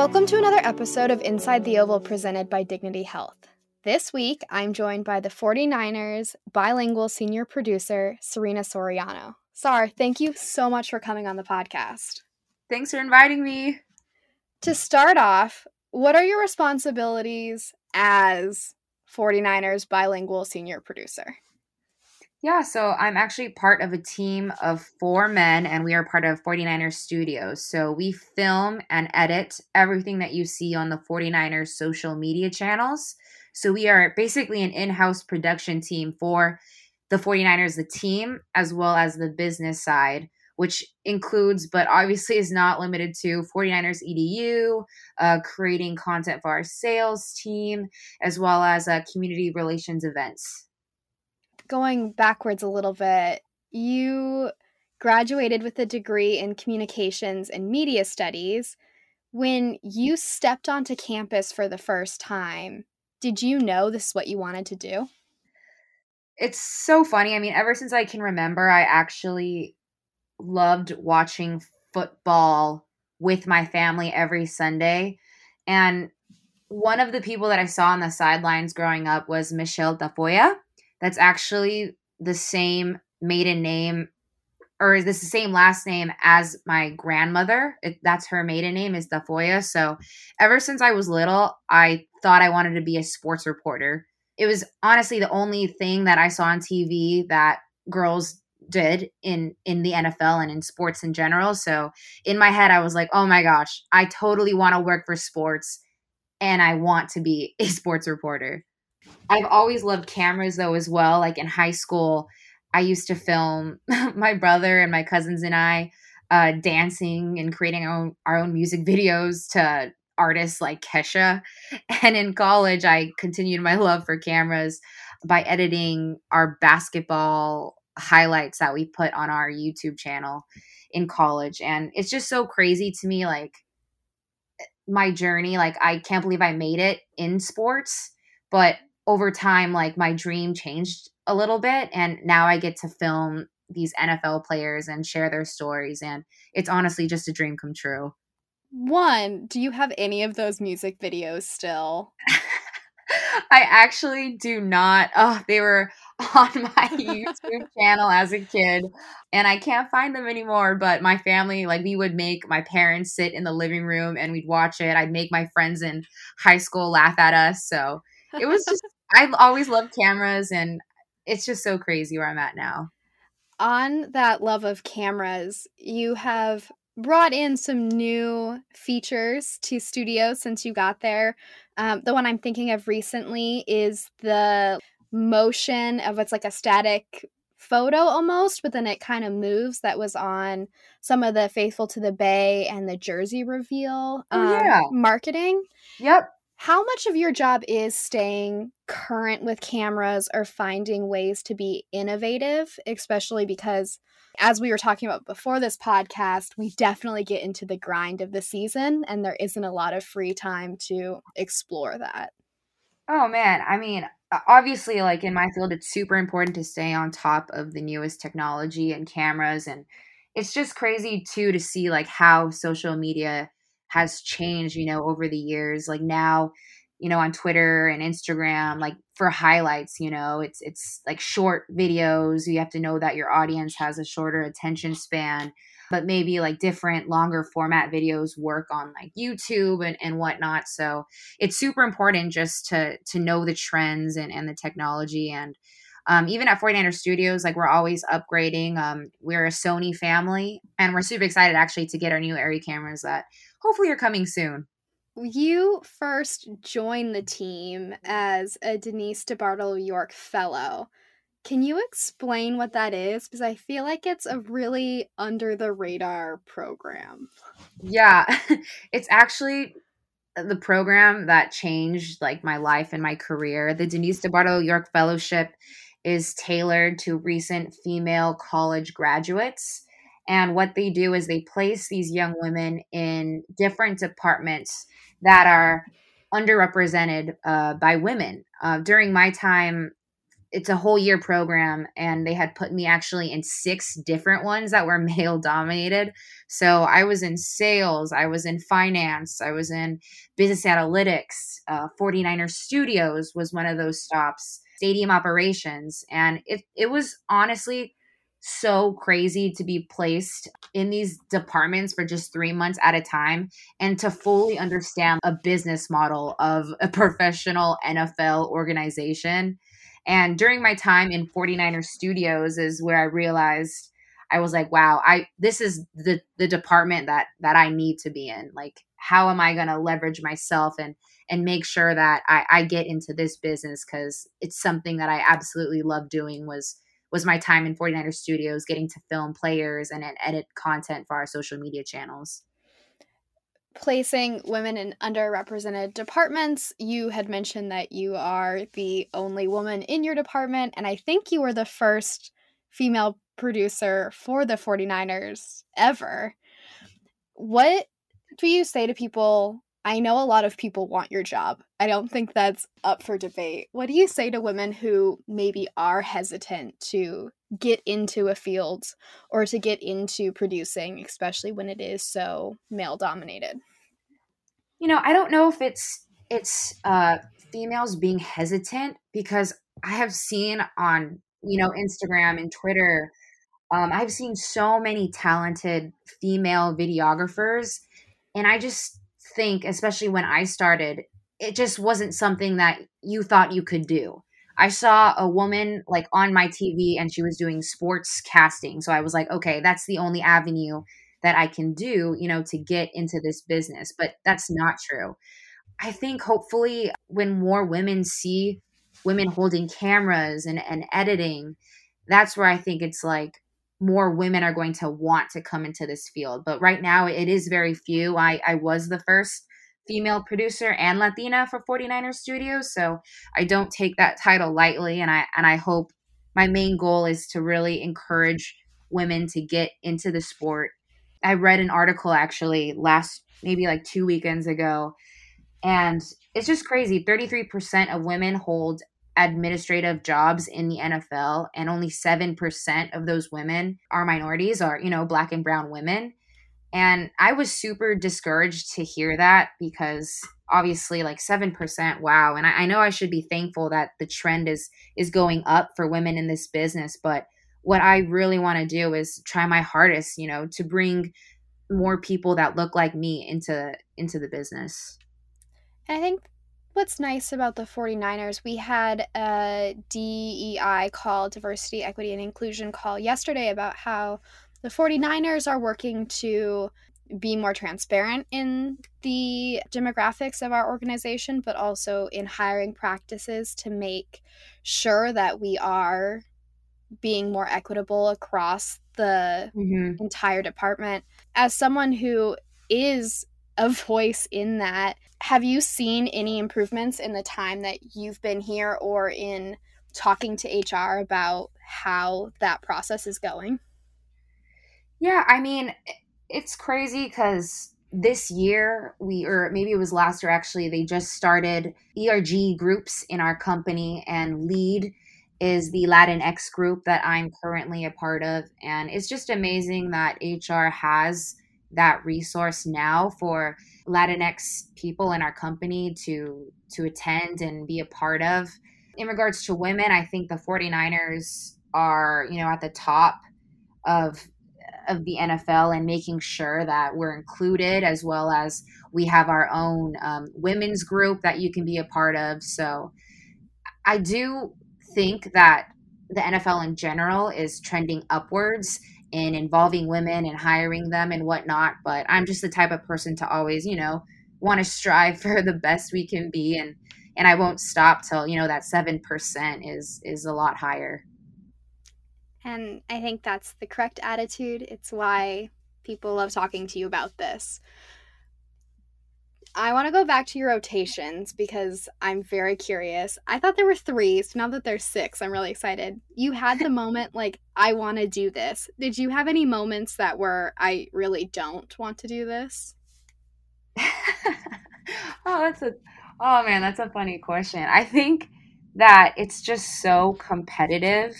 Welcome to another episode of Inside the Oval presented by Dignity Health. This week, I'm joined by the 49ers bilingual senior producer, Serena Soriano. Sar, thank you so much for coming on the podcast. Thanks for inviting me. To start off, what are your responsibilities as 49ers bilingual senior producer? Yeah, so I'm actually part of a team of four men, and we are part of 49ers Studios. So we film and edit everything that you see on the 49ers social media channels. So we are basically an in house production team for the 49ers, the team, as well as the business side, which includes, but obviously is not limited to 49ers EDU, uh, creating content for our sales team, as well as uh, community relations events going backwards a little bit, you graduated with a degree in communications and media studies. When you stepped onto campus for the first time, did you know this is what you wanted to do? It's so funny. I mean, ever since I can remember, I actually loved watching football with my family every Sunday. And one of the people that I saw on the sidelines growing up was Michele Tafoya that's actually the same maiden name or is this the same last name as my grandmother? It, that's her maiden name is Tafoya. So ever since I was little, I thought I wanted to be a sports reporter. It was honestly the only thing that I saw on TV that girls did in in the NFL and in sports in general. So in my head I was like, "Oh my gosh, I totally want to work for sports and I want to be a sports reporter." I've always loved cameras though as well. Like in high school, I used to film my brother and my cousins and I uh, dancing and creating our own, our own music videos to artists like Kesha. And in college, I continued my love for cameras by editing our basketball highlights that we put on our YouTube channel in college. And it's just so crazy to me, like my journey. Like, I can't believe I made it in sports, but over time, like my dream changed a little bit. And now I get to film these NFL players and share their stories. And it's honestly just a dream come true. One, do you have any of those music videos still? I actually do not. Oh, they were on my YouTube channel as a kid and I can't find them anymore. But my family, like, we would make my parents sit in the living room and we'd watch it. I'd make my friends in high school laugh at us. So it was just I've always loved cameras and it's just so crazy where I'm at now. On that love of cameras, you have brought in some new features to studio since you got there. Um, the one I'm thinking of recently is the motion of it's like a static photo almost, but then it kind of moves. That was on some of the Faithful to the Bay and the Jersey reveal oh, um, yeah. marketing. Yep. How much of your job is staying current with cameras or finding ways to be innovative, especially because, as we were talking about before this podcast, we definitely get into the grind of the season and there isn't a lot of free time to explore that? Oh, man. I mean, obviously, like in my field, it's super important to stay on top of the newest technology and cameras. And it's just crazy, too, to see like how social media has changed, you know, over the years. Like now, you know, on Twitter and Instagram, like for highlights, you know, it's it's like short videos. You have to know that your audience has a shorter attention span, but maybe like different longer format videos work on like YouTube and, and whatnot. So it's super important just to to know the trends and, and the technology and um, even at 49er Studios, like we're always upgrading. Um, we're a Sony family, and we're super excited actually to get our new Arri cameras that hopefully you're coming soon. You first joined the team as a Denise DeBartolo York Fellow. Can you explain what that is? Because I feel like it's a really under the radar program. Yeah, it's actually the program that changed like my life and my career. The Denise DeBartolo York Fellowship is tailored to recent female college graduates. And what they do is they place these young women in different departments that are underrepresented uh, by women. Uh, during my time it's a whole year program and they had put me actually in six different ones that were male dominated so i was in sales i was in finance i was in business analytics uh, 49er studios was one of those stops stadium operations and it, it was honestly so crazy to be placed in these departments for just three months at a time and to fully understand a business model of a professional NFL organization and during my time in 49er Studios is where I realized I was like, wow, I this is the the department that that I need to be in. Like, how am I gonna leverage myself and and make sure that I, I get into this business because it's something that I absolutely love doing was was my time in 49er Studios getting to film players and, and edit content for our social media channels placing women in underrepresented departments. You had mentioned that you are the only woman in your department, and I think you were the first female producer for the 49ers ever. What do you say to people? I know a lot of people want your job. I don't think that's up for debate. What do you say to women who maybe are hesitant to get into a field or to get into producing, especially when it is so male dominated? You know, I don't know if it's it's uh females being hesitant because I have seen on, you know, Instagram and Twitter um, I've seen so many talented female videographers, and I just think, especially when I started, it just wasn't something that you thought you could do. I saw a woman like on my TV and she was doing sports casting. So I was like, okay, that's the only avenue that I can do, you know, to get into this business. But that's not true. I think hopefully when more women see women holding cameras and, and editing, that's where I think it's like more women are going to want to come into this field. But right now it is very few. I, I was the first female producer and Latina for 49er Studios. So I don't take that title lightly and I and I hope my main goal is to really encourage women to get into the sport. I read an article actually last maybe like 2 weekends ago and it's just crazy. 33% of women hold administrative jobs in the NFL and only 7% of those women are minorities or you know black and brown women. And I was super discouraged to hear that because obviously like 7% wow. And I, I, know i should be thankful that the trend is is going up for women in this business but what i really want to do is try my hardest you know to bring more people that look like me into into the business. I think what's nice about the 49ers we had a dei call diversity equity and inclusion call yesterday about how the 49ers are working to be more transparent in the demographics of our organization, but also in hiring practices to make sure that we are being more equitable across the mm-hmm. entire department. As someone who is a voice in that, have you seen any improvements in the time that you've been here or in talking to HR about how that process is going? Yeah, I mean, it's crazy because this year we or maybe it was last year actually they just started erg groups in our company and lead is the latinx group that i'm currently a part of and it's just amazing that hr has that resource now for latinx people in our company to to attend and be a part of in regards to women i think the 49ers are you know at the top of of the NFL and making sure that we're included as well as we have our own um, women's group that you can be a part of. So I do think that the NFL in general is trending upwards in involving women and hiring them and whatnot. But I'm just the type of person to always, you know, want to strive for the best we can be and and I won't stop till, you know, that 7% is is a lot higher. And I think that's the correct attitude. It's why people love talking to you about this. I want to go back to your rotations because I'm very curious. I thought there were three, so now that there's six, I'm really excited. You had the moment like, I want to do this. Did you have any moments that were, I really don't want to do this? oh, that's a, oh man, that's a funny question. I think that it's just so competitive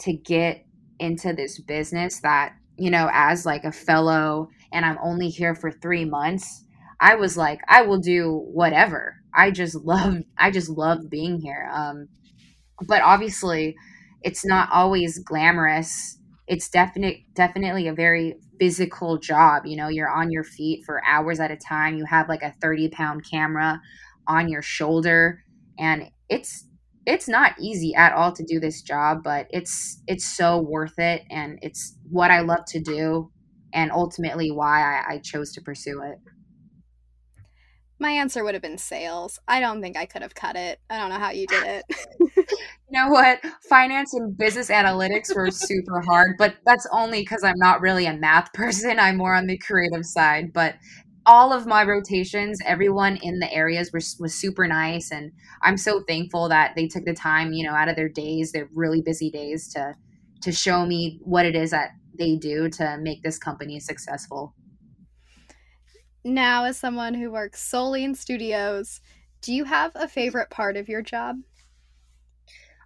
to get into this business that, you know, as like a fellow and I'm only here for 3 months, I was like, I will do whatever. I just love I just love being here. Um but obviously it's not always glamorous. It's definite definitely a very physical job. You know, you're on your feet for hours at a time. You have like a 30 pound camera on your shoulder and it's it's not easy at all to do this job but it's it's so worth it and it's what i love to do and ultimately why I, I chose to pursue it my answer would have been sales. I don't think I could have cut it. I don't know how you did it. you know what? Finance and business analytics were super hard, but that's only because I'm not really a math person. I'm more on the creative side. But all of my rotations, everyone in the areas was, was super nice. And I'm so thankful that they took the time, you know, out of their days, their really busy days to to show me what it is that they do to make this company successful now as someone who works solely in studios, do you have a favorite part of your job?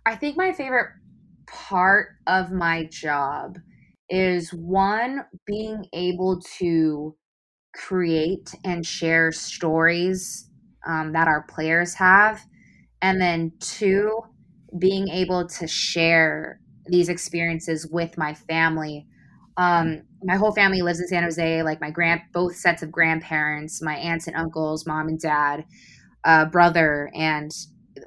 I think my favorite part of my job is one being able to create and share stories um, that our players have and then two being able to share these experiences with my family um, my whole family lives in San Jose. Like my grand, both sets of grandparents, my aunts and uncles, mom and dad, uh, brother, and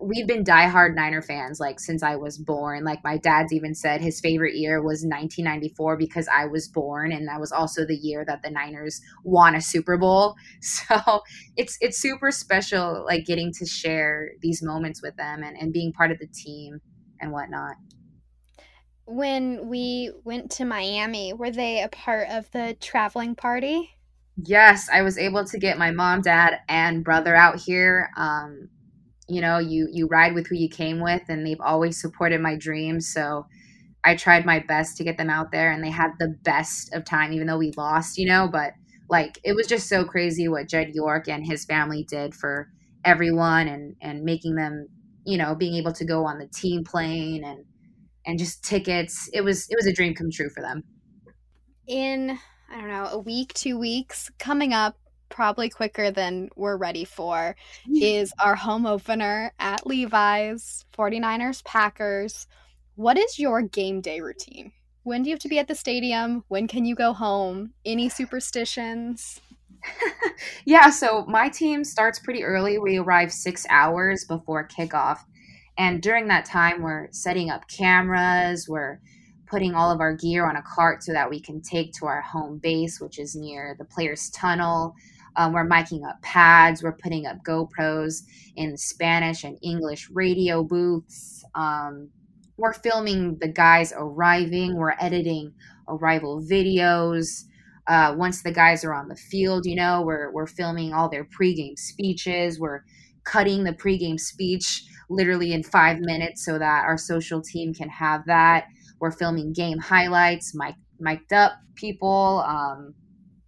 we've been diehard Niner fans like since I was born. Like my dad's even said his favorite year was 1994 because I was born, and that was also the year that the Niners won a Super Bowl. So it's it's super special, like getting to share these moments with them and, and being part of the team and whatnot when we went to Miami, were they a part of the traveling party? Yes, I was able to get my mom, dad, and brother out here. Um, you know, you you ride with who you came with, and they've always supported my dreams. So I tried my best to get them out there, and they had the best of time, even though we lost. You know, but like it was just so crazy what Jed York and his family did for everyone, and and making them, you know, being able to go on the team plane and and just tickets. It was it was a dream come true for them. In I don't know, a week, 2 weeks coming up probably quicker than we're ready for is our home opener at Levi's 49ers Packers. What is your game day routine? When do you have to be at the stadium? When can you go home? Any superstitions? yeah, so my team starts pretty early. We arrive six hours before kickoff. And during that time, we're setting up cameras, we're putting all of our gear on a cart so that we can take to our home base, which is near the players' tunnel. Um, we're miking up pads, we're putting up GoPros in Spanish and English radio booths. Um, we're filming the guys arriving, we're editing arrival videos. Uh, once the guys are on the field, you know, we're, we're filming all their pregame speeches, we're cutting the pregame speech literally in five minutes so that our social team can have that. We're filming game highlights, mic- mic'd up people, um,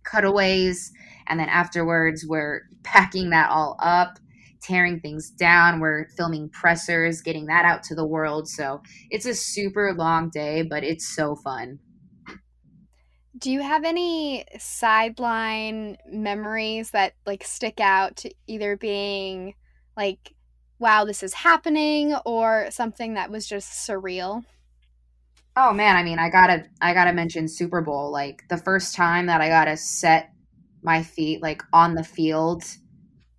cutaways, and then afterwards we're packing that all up, tearing things down. We're filming pressers, getting that out to the world. So it's a super long day, but it's so fun. Do you have any sideline memories that like stick out to either being like wow, this is happening or something that was just surreal? Oh man, I mean, I gotta, I gotta mention Super Bowl. Like the first time that I gotta set my feet like on the field,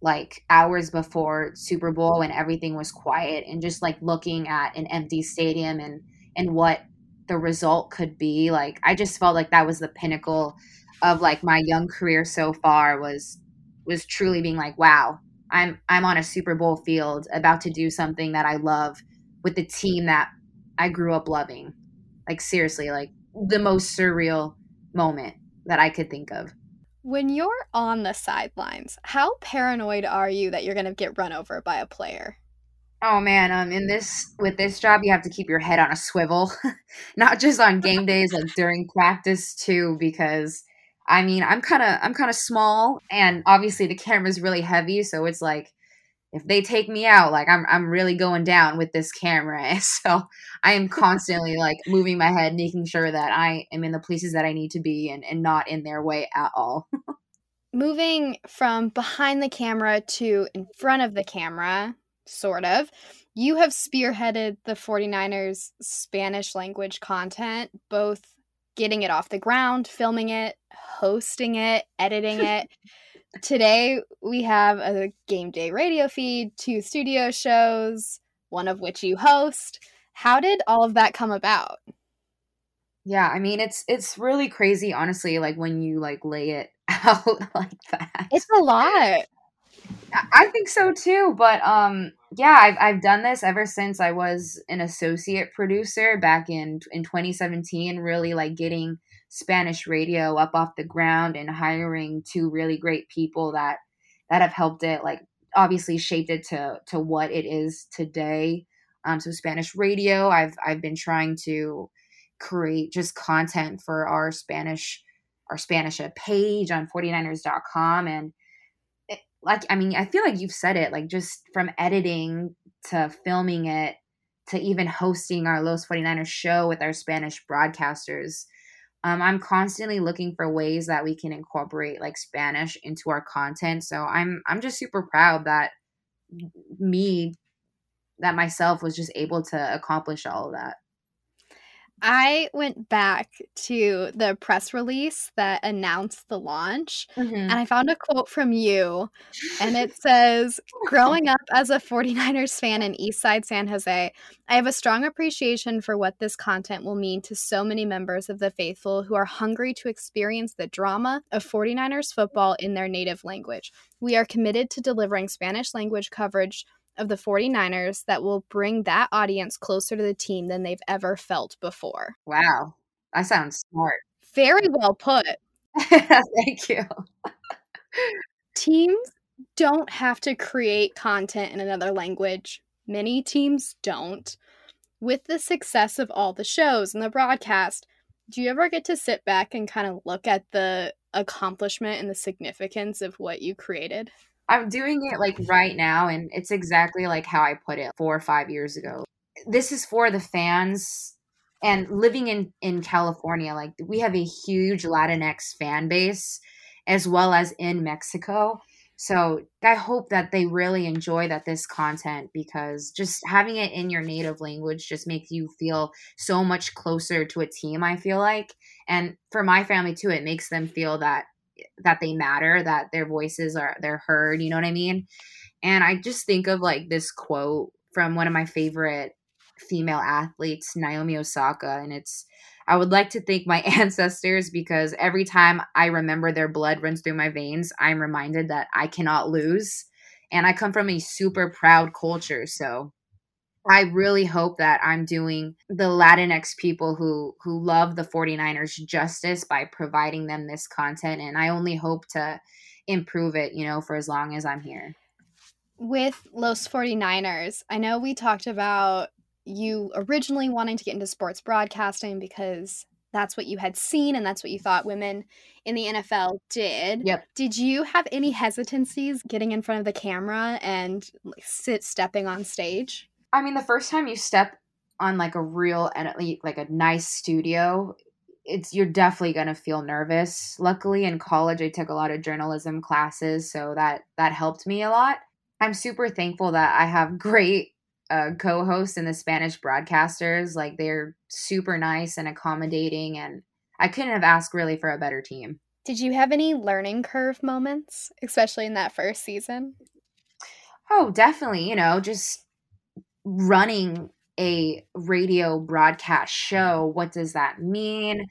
like hours before Super Bowl and everything was quiet, and just like looking at an empty stadium and and what the result could be. Like I just felt like that was the pinnacle of like my young career so far was was truly being like, wow, I'm I'm on a Super Bowl field about to do something that I love with the team that I grew up loving. Like seriously, like the most surreal moment that I could think of. When you're on the sidelines, how paranoid are you that you're going to get run over by a player? Oh man, um in this with this job you have to keep your head on a swivel. Not just on game days like during practice too because I mean, I'm kind of I'm kind of small, and obviously the camera's really heavy, so it's like if they take me out, like I'm I'm really going down with this camera. So I am constantly like moving my head, making sure that I am in the places that I need to be and, and not in their way at all. Moving from behind the camera to in front of the camera, sort of, you have spearheaded the 49ers Spanish language content, both getting it off the ground, filming it, hosting it, editing it. Today, we have a game day radio feed, two studio shows, one of which you host. How did all of that come about? Yeah, I mean it's it's really crazy honestly like when you like lay it out like that. It's a lot. I think so too, but um yeah, I've I've done this ever since I was an associate producer back in in 2017, really like getting Spanish radio up off the ground and hiring two really great people that that have helped it like obviously shaped it to to what it is today. Um so Spanish radio, I've I've been trying to create just content for our Spanish our Spanish page on 49ers.com and like I mean I feel like you've said it like just from editing to filming it to even hosting our Los 49ers show with our Spanish broadcasters um, I'm constantly looking for ways that we can incorporate like Spanish into our content. So I'm I'm just super proud that me that myself was just able to accomplish all of that. I went back to the press release that announced the launch mm-hmm. and I found a quote from you. And it says Growing up as a 49ers fan in Eastside San Jose, I have a strong appreciation for what this content will mean to so many members of the faithful who are hungry to experience the drama of 49ers football in their native language. We are committed to delivering Spanish language coverage of the 49ers that will bring that audience closer to the team than they've ever felt before. Wow. That sounds smart. Very well put. Thank you. Teams don't have to create content in another language. Many teams don't. With the success of all the shows and the broadcast, do you ever get to sit back and kind of look at the accomplishment and the significance of what you created? I'm doing it like right now, and it's exactly like how I put it four or five years ago. This is for the fans and living in in California, like we have a huge Latinx fan base as well as in Mexico. So I hope that they really enjoy that this content because just having it in your native language just makes you feel so much closer to a team, I feel like. And for my family too, it makes them feel that that they matter, that their voices are they're heard, you know what I mean? And I just think of like this quote from one of my favorite female athletes, Naomi Osaka, and it's I would like to thank my ancestors because every time I remember their blood runs through my veins, I'm reminded that I cannot lose. And I come from a super proud culture, so I really hope that I'm doing the Latinx people who who love the 49ers justice by providing them this content and I only hope to improve it, you know, for as long as I'm here. With Los 49ers, I know we talked about you originally wanting to get into sports broadcasting because that's what you had seen and that's what you thought women in the NFL did. Yep. Did you have any hesitancies getting in front of the camera and sit stepping on stage? I mean, the first time you step on like a real and like a nice studio, it's you're definitely gonna feel nervous. Luckily, in college, I took a lot of journalism classes, so that that helped me a lot. I'm super thankful that I have great uh, co-hosts and the Spanish broadcasters. Like they're super nice and accommodating, and I couldn't have asked really for a better team. Did you have any learning curve moments, especially in that first season? Oh, definitely. You know, just running a radio broadcast show what does that mean?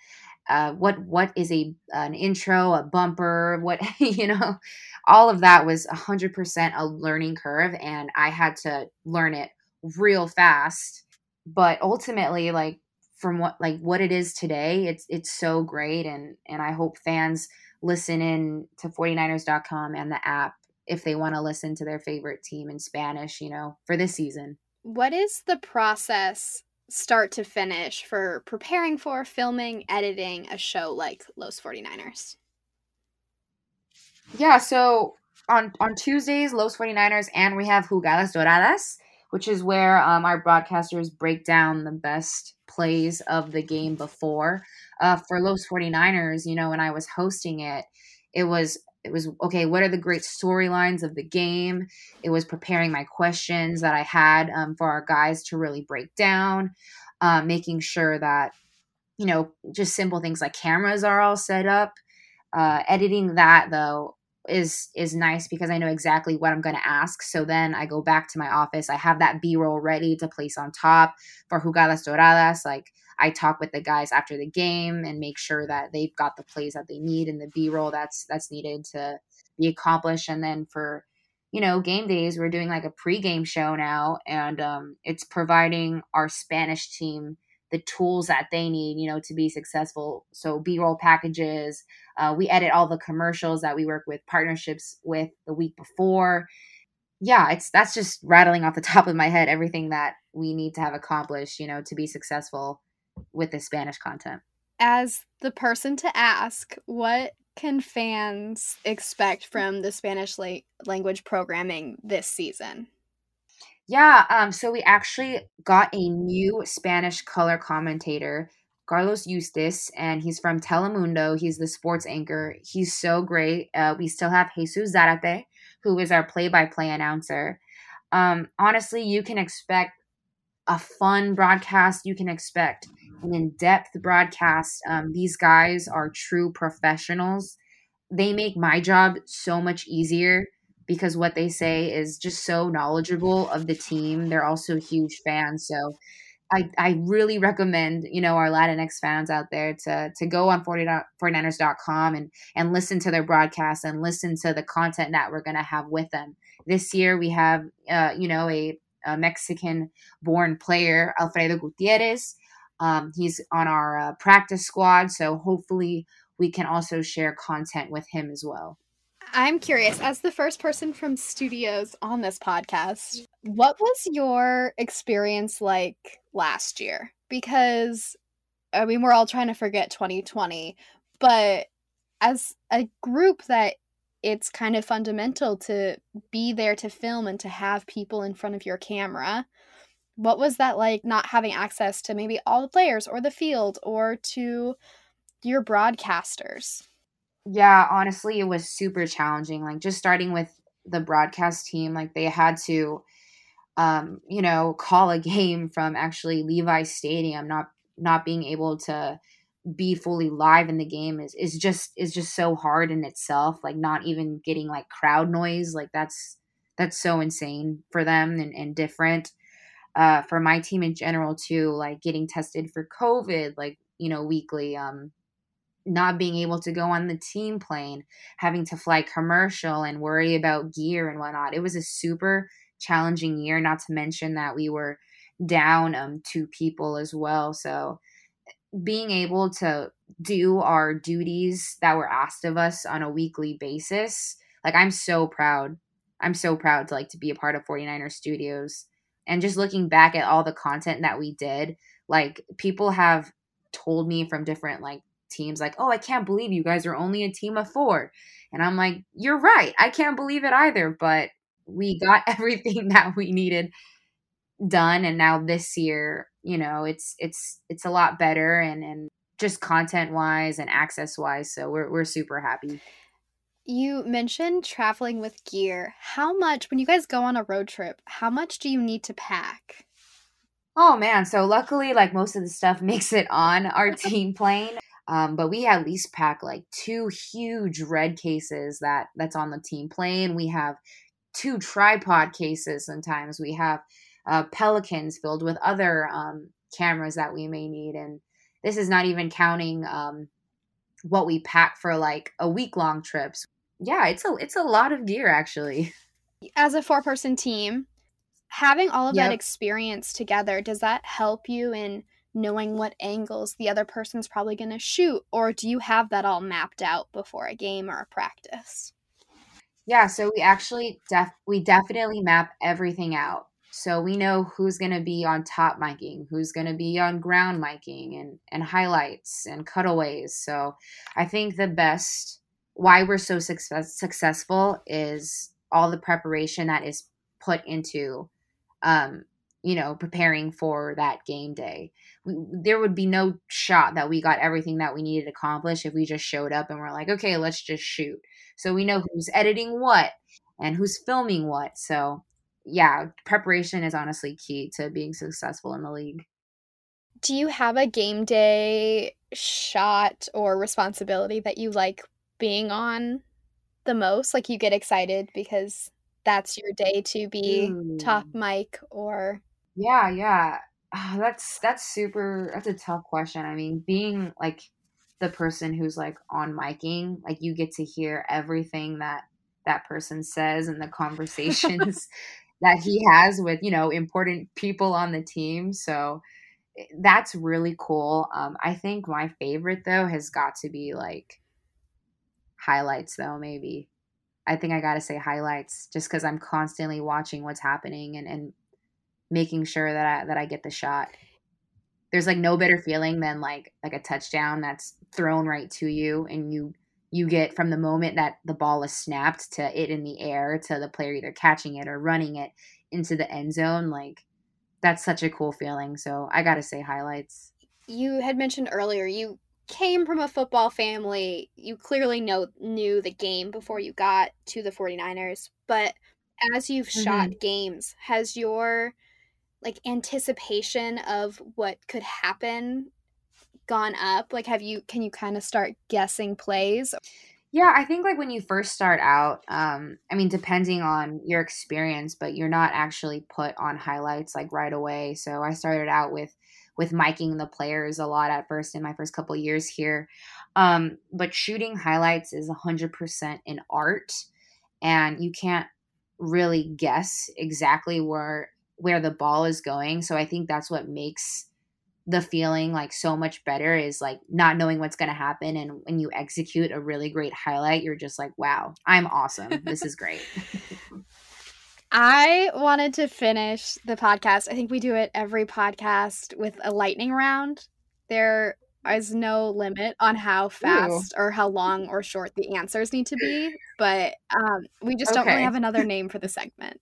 Uh, what what is a an intro a bumper what you know all of that was 100% a learning curve and i had to learn it real fast. But ultimately like from what like what it is today it's it's so great and and i hope fans listen in to 49ers.com and the app if they want to listen to their favorite team in spanish you know for this season what is the process start to finish for preparing for filming, editing a show like Los 49ers? Yeah, so on on Tuesdays, Los 49ers, and we have Jugadas Doradas, which is where um, our broadcasters break down the best plays of the game before. Uh, for Los 49ers, you know, when I was hosting it, it was it was okay what are the great storylines of the game? It was preparing my questions that i had um, for our guys to really break down uh, making sure that you know just simple things like cameras are all set up. Uh, editing that though is is nice because I know exactly what I'm going to ask. So then I go back to my office. I have that B roll ready to place on top for jugadas doradas. Like I talk with the guys after the game and make sure that they've got the plays that they need and the B roll that's that's needed to be accomplished. And then for you know game days, we're doing like a pregame show now, and um, it's providing our Spanish team the tools that they need, you know, to be successful. So B-roll packages, uh, we edit all the commercials that we work with partnerships with the week before. Yeah, it's that's just rattling off the top of my head everything that we need to have accomplished, you know, to be successful with the Spanish content. As the person to ask, what can fans expect from the Spanish la- language programming this season? Yeah, um, so we actually got a new Spanish color commentator, Carlos Eustace, and he's from Telemundo. He's the sports anchor. He's so great. Uh, we still have Jesus Zarate, who is our play-by-play announcer. Um, honestly, you can expect a fun broadcast. You can expect an in-depth broadcast. Um, these guys are true professionals. They make my job so much easier because what they say is just so knowledgeable of the team. They're also huge fans. So I, I really recommend, you know, our Latinx fans out there to to go on 40, 49ers.com and, and listen to their broadcasts and listen to the content that we're going to have with them. This year we have, uh, you know, a, a Mexican born player, Alfredo Gutierrez. Um, he's on our uh, practice squad. So hopefully we can also share content with him as well. I'm curious, as the first person from studios on this podcast, what was your experience like last year? Because, I mean, we're all trying to forget 2020, but as a group that it's kind of fundamental to be there to film and to have people in front of your camera. What was that like not having access to maybe all the players or the field or to your broadcasters? Yeah, honestly, it was super challenging. Like just starting with the broadcast team, like they had to um, you know, call a game from actually Levi Stadium, not not being able to be fully live in the game is is just is just so hard in itself. Like not even getting like crowd noise, like that's that's so insane for them and, and different. Uh, for my team in general too, like getting tested for COVID, like you know, weekly. Um, not being able to go on the team plane, having to fly commercial and worry about gear and whatnot. It was a super challenging year, not to mention that we were down um, two people as well. So being able to do our duties that were asked of us on a weekly basis, like I'm so proud. I'm so proud to like to be a part of 49er Studios. And just looking back at all the content that we did, like people have told me from different like teams like, "Oh, I can't believe you guys are only a team of 4." And I'm like, "You're right. I can't believe it either, but we got everything that we needed done and now this year, you know, it's it's it's a lot better and and just content wise and access wise, so we're we're super happy. You mentioned traveling with gear. How much, when you guys go on a road trip, how much do you need to pack? Oh man, so luckily, like most of the stuff makes it on our team plane. Um, but we at least pack like two huge red cases that that's on the team plane. We have two tripod cases. Sometimes we have uh, pelicans filled with other um, cameras that we may need, and this is not even counting um, what we pack for like a week long trips. Yeah, it's a it's a lot of gear actually. As a four person team, having all of yep. that experience together, does that help you in knowing what angles the other person's probably going to shoot or do you have that all mapped out before a game or a practice? Yeah so we actually def we definitely map everything out. So we know who's going to be on top miking who's going to be on ground miking and and highlights and cutaways. So i think the best why we're so success- successful is all the preparation that is put into um, you know, preparing for that game day. We, there would be no shot that we got everything that we needed to accomplish if we just showed up and we're like, okay, let's just shoot. So we know who's editing what and who's filming what. So, yeah, preparation is honestly key to being successful in the league. Do you have a game day shot or responsibility that you like being on the most? Like you get excited because that's your day to be Ooh. top mic or yeah, yeah. Oh, that's that's super that's a tough question. I mean, being like the person who's like on miking, like you get to hear everything that that person says and the conversations that he has with, you know, important people on the team. So eh, that's really cool. Um, I think my favorite though has got to be like highlights though, maybe. I think I gotta say highlights just because I'm constantly watching what's happening and, and making sure that I that I get the shot. There's like no better feeling than like like a touchdown that's thrown right to you and you you get from the moment that the ball is snapped to it in the air to the player either catching it or running it into the end zone like that's such a cool feeling. So I got to say highlights. You had mentioned earlier you came from a football family. You clearly know knew the game before you got to the 49ers, but as you've mm-hmm. shot games, has your like anticipation of what could happen gone up? Like have you can you kind of start guessing plays? Yeah, I think like when you first start out, um, I mean, depending on your experience, but you're not actually put on highlights like right away. So I started out with with miking the players a lot at first in my first couple years here. Um, but shooting highlights is 100% an art, and you can't really guess exactly where where the ball is going. So I think that's what makes the feeling like so much better is like not knowing what's going to happen and when you execute a really great highlight you're just like wow i'm awesome this is great i wanted to finish the podcast i think we do it every podcast with a lightning round there is no limit on how fast Ooh. or how long or short the answers need to be but um, we just okay. don't really have another name for the segment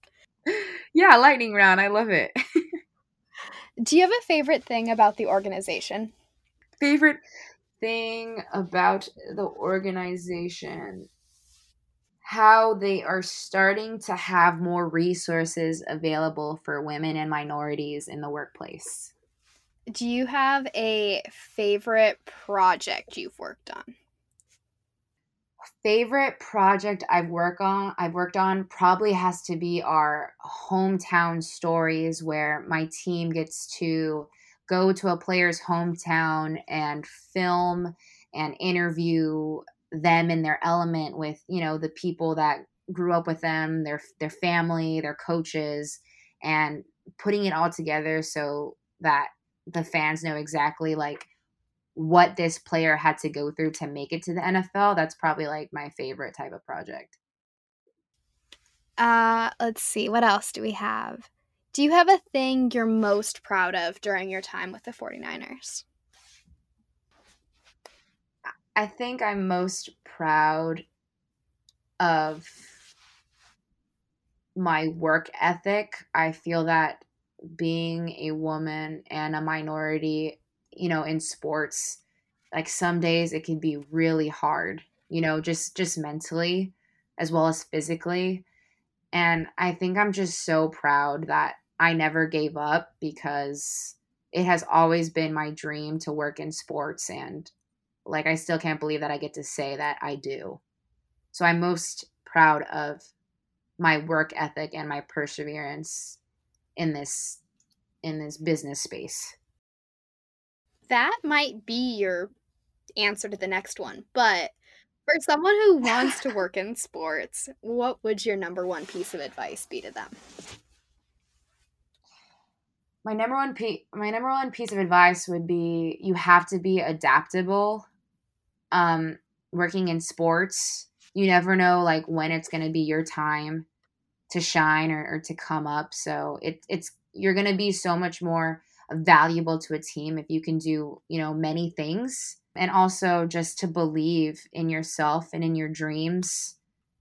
yeah, lightning round. I love it. Do you have a favorite thing about the organization? Favorite thing about the organization? How they are starting to have more resources available for women and minorities in the workplace. Do you have a favorite project you've worked on? Favorite project I've worked on I've worked on probably has to be our hometown stories where my team gets to go to a player's hometown and film and interview them in their element with, you know, the people that grew up with them, their their family, their coaches and putting it all together so that the fans know exactly like what this player had to go through to make it to the NFL, that's probably like my favorite type of project. Uh, let's see. What else do we have? Do you have a thing you're most proud of during your time with the 49ers? I think I'm most proud of my work ethic. I feel that being a woman and a minority you know, in sports, like some days it can be really hard, you know, just just mentally as well as physically. And I think I'm just so proud that I never gave up because it has always been my dream to work in sports and like I still can't believe that I get to say that I do. So I'm most proud of my work ethic and my perseverance in this in this business space that might be your answer to the next one. But for someone who wants to work in sports, what would your number one piece of advice be to them? My number one pe- my number one piece of advice would be you have to be adaptable. Um, working in sports, you never know like when it's going to be your time to shine or, or to come up. So it, it's you're going to be so much more valuable to a team if you can do, you know, many things and also just to believe in yourself and in your dreams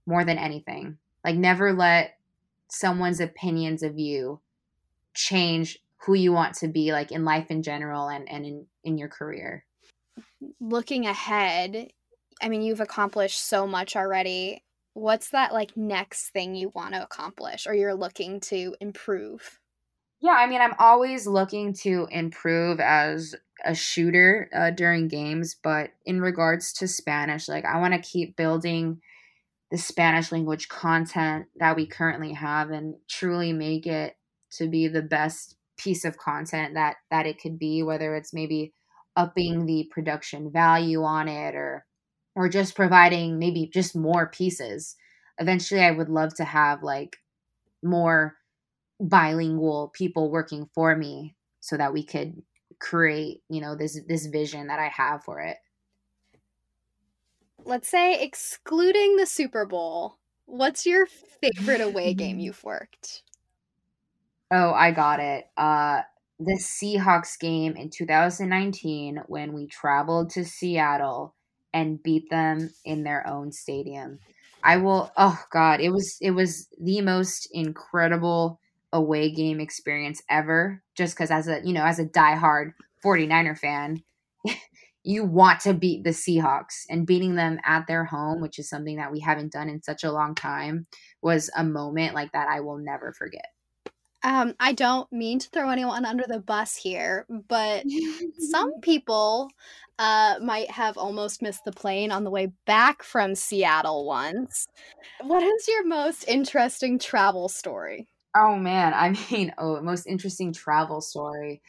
more than anything. Like never let someone's opinions of you change who you want to be like in life in general and and in in your career. Looking ahead, I mean you've accomplished so much already. What's that like next thing you want to accomplish or you're looking to improve? Yeah, I mean, I'm always looking to improve as a shooter uh, during games, but in regards to Spanish, like I want to keep building the Spanish language content that we currently have and truly make it to be the best piece of content that that it could be whether it's maybe upping the production value on it or or just providing maybe just more pieces. Eventually i would love to have like more bilingual people working for me so that we could create you know this this vision that i have for it. Let's say excluding the super bowl what's your favorite away game you've worked? Oh i got it. Uh the seahawks game in 2019 when we traveled to seattle and beat them in their own stadium. I will oh god it was it was the most incredible away game experience ever just because as a you know as a diehard 49er fan you want to beat the Seahawks and beating them at their home which is something that we haven't done in such a long time was a moment like that I will never forget um, I don't mean to throw anyone under the bus here, but some people uh, might have almost missed the plane on the way back from Seattle once. What is your most interesting travel story? Oh man, I mean, oh, most interesting travel story.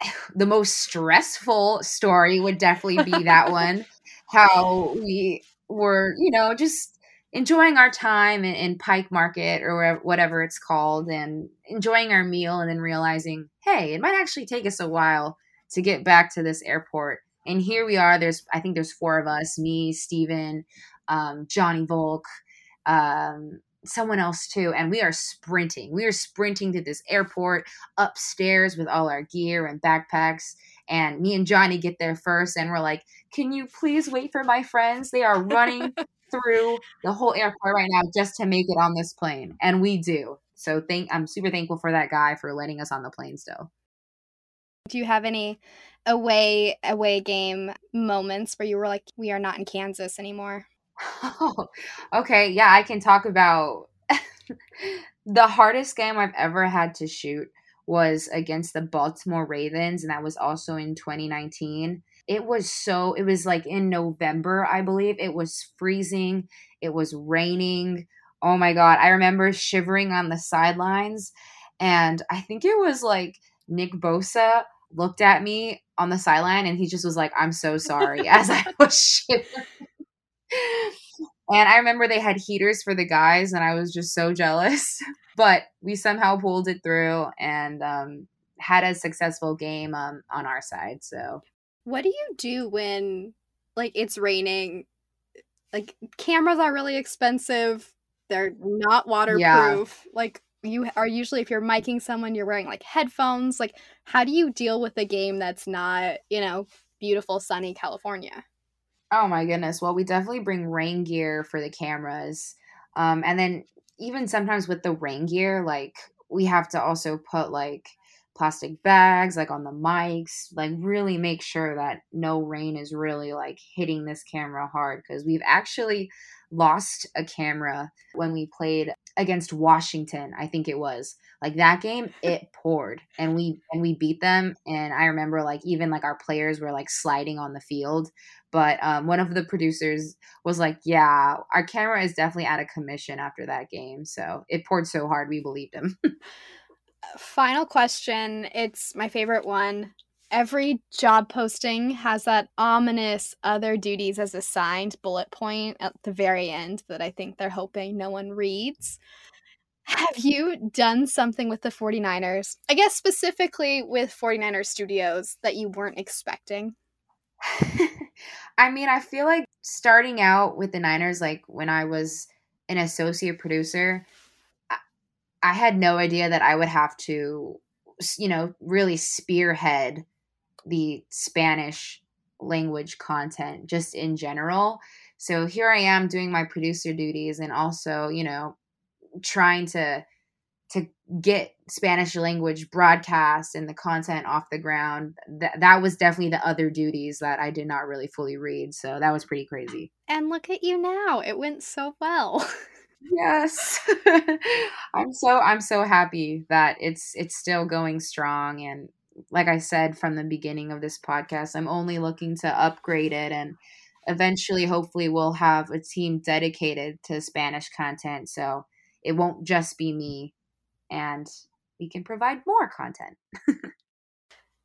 The most stressful story would definitely be that one. How we were, you know, just enjoying our time in, in Pike Market or whatever it's called and enjoying our meal and then realizing, hey, it might actually take us a while to get back to this airport. And here we are. There's, I think there's four of us me, Steven, um, Johnny Volk, um, someone else too and we are sprinting. We are sprinting to this airport upstairs with all our gear and backpacks and me and johnny get there first and we're like can you please wait for my friends? They are running through the whole airport right now just to make it on this plane and we do. So thank i'm super thankful for that guy for letting us on the plane still. Do you have any away away game moments where you were like we are not in kansas anymore Oh, okay. Yeah, I can talk about the hardest game I've ever had to shoot was against the Baltimore Ravens, and that was also in 2019. It was so, it was like in November, I believe. It was freezing, it was raining. Oh my God. I remember shivering on the sidelines, and I think it was like Nick Bosa looked at me on the sideline and he just was like, I'm so sorry as I was shivering and I remember they had heaters for the guys, and I was just so jealous. but we somehow pulled it through and um, had a successful game um, on our side. So, what do you do when like it's raining? Like cameras are really expensive. They're not waterproof. Yeah. Like you are usually if you're miking someone, you're wearing like headphones. Like how do you deal with a game that's not, you know, beautiful sunny California? Oh my goodness. Well, we definitely bring rain gear for the cameras. Um, and then even sometimes with the rain gear, like we have to also put like plastic bags like on the mics, like really make sure that no rain is really like hitting this camera hard because we've actually lost a camera when we played against Washington, I think it was. Like that game, it poured and we and we beat them. And I remember like even like our players were like sliding on the field. But um, one of the producers was like, "Yeah, our camera is definitely out of commission after that game." So it poured so hard, we believed him. Final question. It's my favorite one. Every job posting has that ominous other duties as assigned bullet point at the very end that I think they're hoping no one reads. Have you done something with the 49ers? I guess specifically with 49ers Studios that you weren't expecting? I mean, I feel like starting out with the Niners, like when I was an associate producer, I, had no idea that I would have to you know, really spearhead the Spanish language content just in general. So here I am doing my producer duties and also, you know, trying to to get Spanish language broadcast and the content off the ground. That that was definitely the other duties that I did not really fully read. So that was pretty crazy. And look at you now. It went so well. yes. I'm so I'm so happy that it's it's still going strong and like I said from the beginning of this podcast, I'm only looking to upgrade it and eventually hopefully we'll have a team dedicated to Spanish content so it won't just be me and we can provide more content.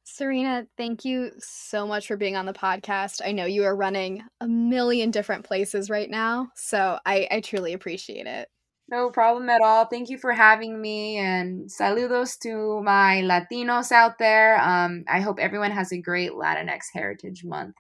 Serena, thank you so much for being on the podcast. I know you are running a million different places right now, so I, I truly appreciate it. No problem at all. Thank you for having me and saludos to my Latinos out there. Um, I hope everyone has a great Latinx Heritage Month.